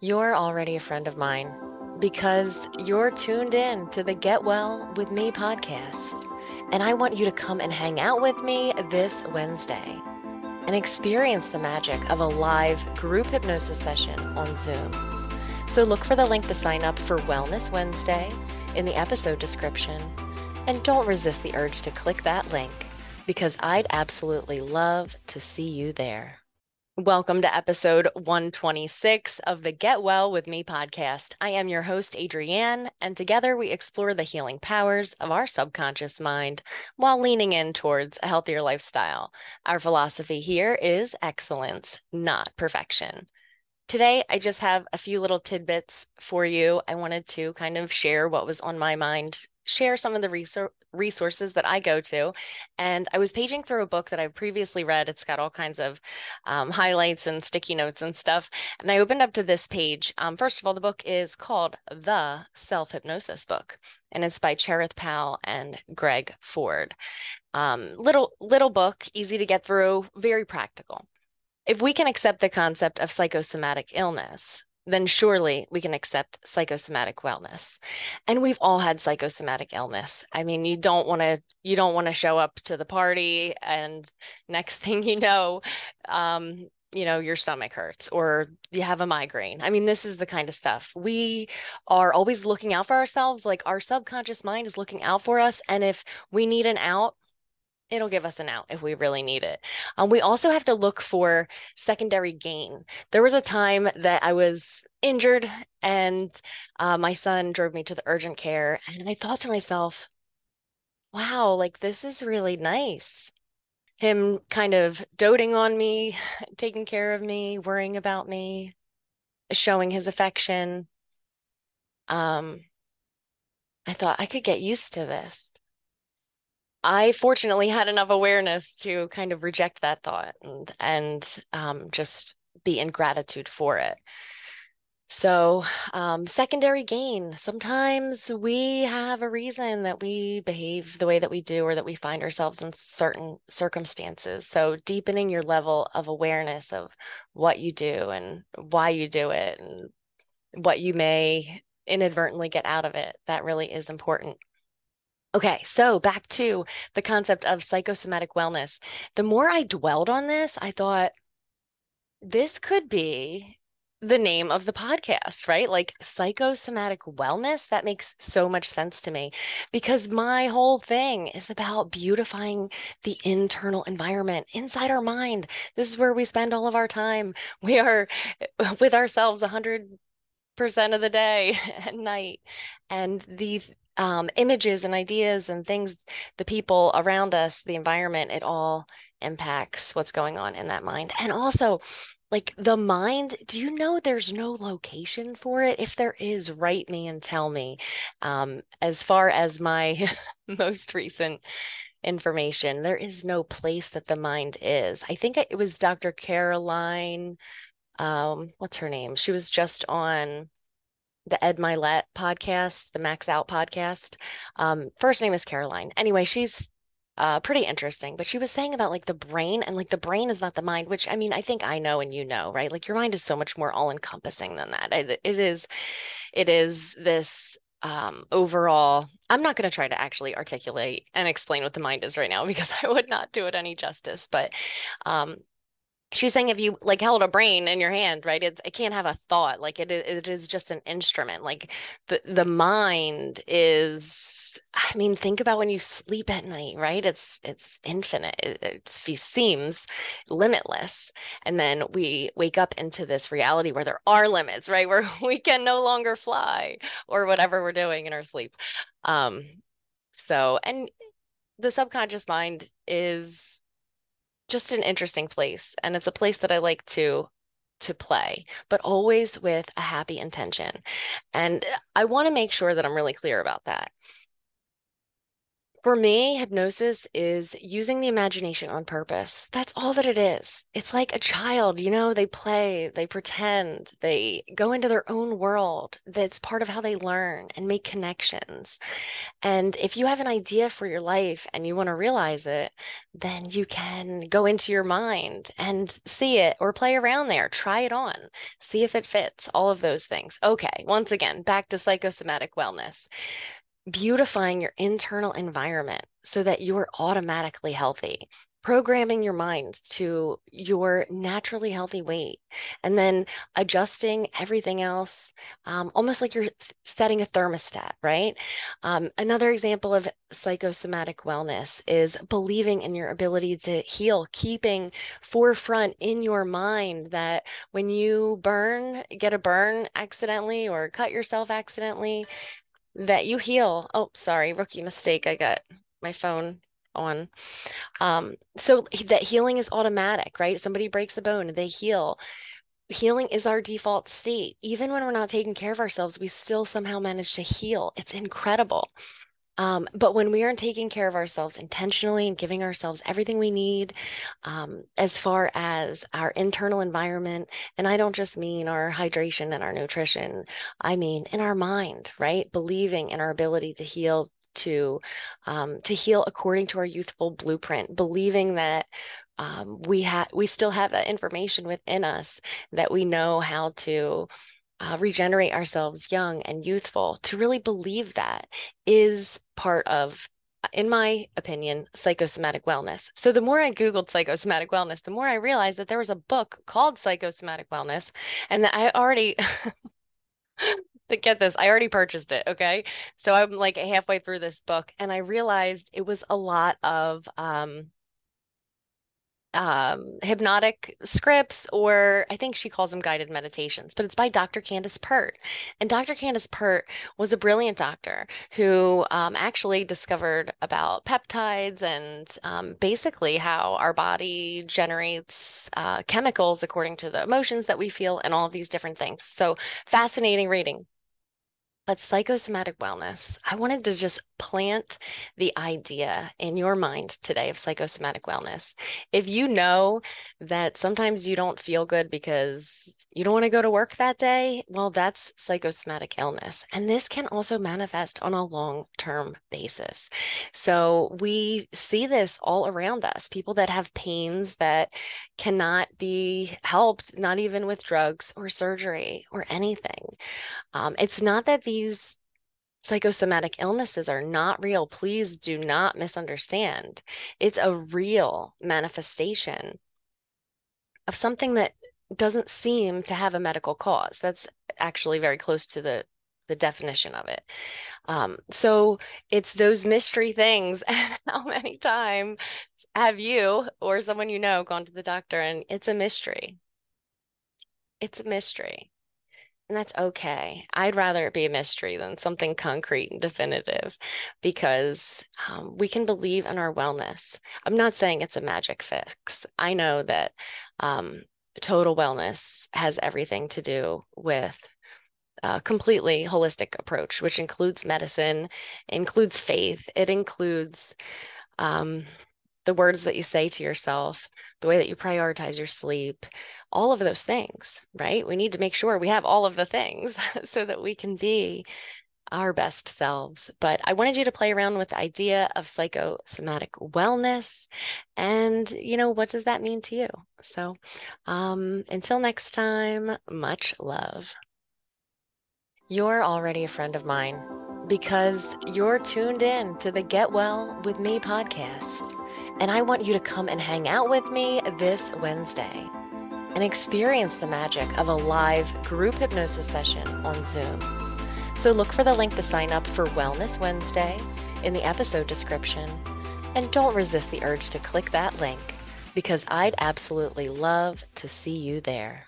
You're already a friend of mine because you're tuned in to the Get Well with Me podcast. And I want you to come and hang out with me this Wednesday and experience the magic of a live group hypnosis session on Zoom. So look for the link to sign up for Wellness Wednesday in the episode description. And don't resist the urge to click that link because I'd absolutely love to see you there. Welcome to episode 126 of the Get Well with Me podcast. I am your host, Adrianne, and together we explore the healing powers of our subconscious mind while leaning in towards a healthier lifestyle. Our philosophy here is excellence, not perfection. Today, I just have a few little tidbits for you. I wanted to kind of share what was on my mind, share some of the research resources that I go to. And I was paging through a book that I've previously read. It's got all kinds of um, highlights and sticky notes and stuff. And I opened up to this page. Um, first of all, the book is called The Self Hypnosis Book, and it's by Cherith Powell and Greg Forde. Um, little little book, easy to get through, very practical. If we can accept the concept of psychosomatic illness, then surely we can accept psychosomatic wellness. And we've all had psychosomatic illness. I mean, you don't want to you don't want to show up to the party and next thing you know, um, you know, your stomach hurts or you have a migraine. I mean, this is the kind of stuff. We are always looking out for ourselves, like our subconscious mind is looking out for us and if we need an out, it'll give us an out if we really need it. Um, we also have to look for secondary gain. There was a time that I was injured and uh, my son drove me to the urgent care. And I thought to myself, wow, like this is really nice. Him kind of doting on me, taking care of me, worrying about me, showing his affection. Um, I thought I could get used to this. I fortunately had enough awareness to kind of reject that thought and and um, just be in gratitude for it. So, um, secondary gain. Sometimes we have a reason that we behave the way that we do or that we find ourselves in certain circumstances. So, deepening your level of awareness of what you do and why you do it and what you may inadvertently get out of it, that really is important. Okay, so back to the concept of psychosomatic wellness. The more I dwelled on this, I thought this could be the name of the podcast, right? Like psychosomatic wellness. That makes so much sense to me because my whole thing is about beautifying the internal environment inside our mind. This is where we spend all of our time. We are with ourselves a hundred percent of the day and night. And the um, images and ideas and things, the people around us, the environment, it all impacts what's going on in that mind. And also, like the mind, do you know there's no location for it? If there is, write me and tell me. Um, as far as my most recent information, there is no place that the mind is. I think it was Dr. Caroline. Um, what's her name? She was just on the Ed Mylett podcast, the Max Out podcast. Um, first name is Caroline. Anyway, she's uh, pretty interesting, but she was saying about like the brain and like the brain is not the mind, which I mean, I think I know and you know, right? Like your mind is so much more all encompassing than that. It, it is, it is this um overall i'm not going to try to actually articulate and explain what the mind is right now because i would not do it any justice but um she's saying if you like held a brain in your hand right it's, it can't have a thought like it, it is just an instrument like the the mind is i mean think about when you sleep at night right it's it's infinite it, it seems limitless and then we wake up into this reality where there are limits right where we can no longer fly or whatever we're doing in our sleep um so and the subconscious mind is just an interesting place and it's a place that I like to to play, but always with a happy intention. And uh, I want to make sure that I'm really clear about that. For me, hypnosis is using the imagination on purpose. That's all that it is. It's like a child, you know, they play, they pretend, they go into their own world. That's part of how they learn and make connections. And if you have an idea for your life and you want to realize it, then you can go into your mind and see it or play around there, try it on, see if it fits, all of those things. Okay, once again, back to psychosomatic wellness beautifying your internal environment so that you're automatically healthy programming your mind to your naturally healthy weight and then adjusting everything else um, almost like you're setting a thermostat right? Um, another example of psychosomatic wellness is believing in your ability to heal keeping forefront in your mind that when you burn get a burn accidentally or cut yourself accidentally that you heal. Oh, sorry, rookie mistake. I got my phone on. Um, so that healing is automatic, right? Somebody breaks a bone, they heal. Healing is our default state. Even when we're not taking care of ourselves, we still somehow manage to heal. It's incredible. Um, but when we aren't taking care of ourselves intentionally and giving ourselves everything we need, um, as far as our internal environment, and I don't just mean our hydration and our nutrition, I mean in our mind, right? Believing in our ability to heal, to um, to heal according to our youthful blueprint, believing that um, we have we still have that information within us that we know how to uh, regenerate ourselves young and youthful, to really believe that is part of, in my opinion, psychosomatic wellness. So the more I Googled psychosomatic wellness, the more I realized that there was a book called Psychosomatic Wellness and that I already. to get this, I already purchased it. Okay. So I'm like halfway through this book and I realized it was a lot of um, um, hypnotic scripts, or I think she calls them guided meditations, but it's by Dr. Candace Pert. And Dr. Candace Pert was a brilliant doctor who um, actually discovered about peptides and um, basically how our body generates uh, chemicals according to the emotions that we feel and all of these different things. So fascinating reading. But psychosomatic wellness, I wanted to just plant the idea in your mind today of psychosomatic wellness. If you know that sometimes you don't feel good because you don't want to go to work that day, well, that's psychosomatic illness. And this can also manifest on a long term basis. So we see this all around us people that have pains that cannot be helped, not even with drugs or surgery or anything. Um, it's not that these psychosomatic illnesses are not real. Please do not misunderstand. It's a real manifestation of something that doesn't seem to have a medical cause. That's actually very close to the the definition of it. Um, so it's those mystery things. How many times have you or someone you know gone to the doctor and it's a mystery? It's a mystery. And that's okay. I'd rather it be a mystery than something concrete and definitive because um, we can believe in our wellness. I'm not saying it's a magic fix. I know that um, total wellness has everything to do with a completely holistic approach, which includes medicine, includes faith, it includes um, the words that you say to yourself, the way that you prioritize your sleep, all of those things, right? We need to make sure we have all of the things so that we can be our best selves. But I wanted you to play around with the idea of psychosomatic wellness and, you know, what does that mean to you? So um, until next time, much love. You're already a friend of mine because you're tuned in to the Get Well with Me podcast. And I want you to come and hang out with me this Wednesday and experience the magic of a live group hypnosis session on Zoom. So look for the link to sign up for Wellness Wednesday in the episode description. And don't resist the urge to click that link because I'd absolutely love to see you there.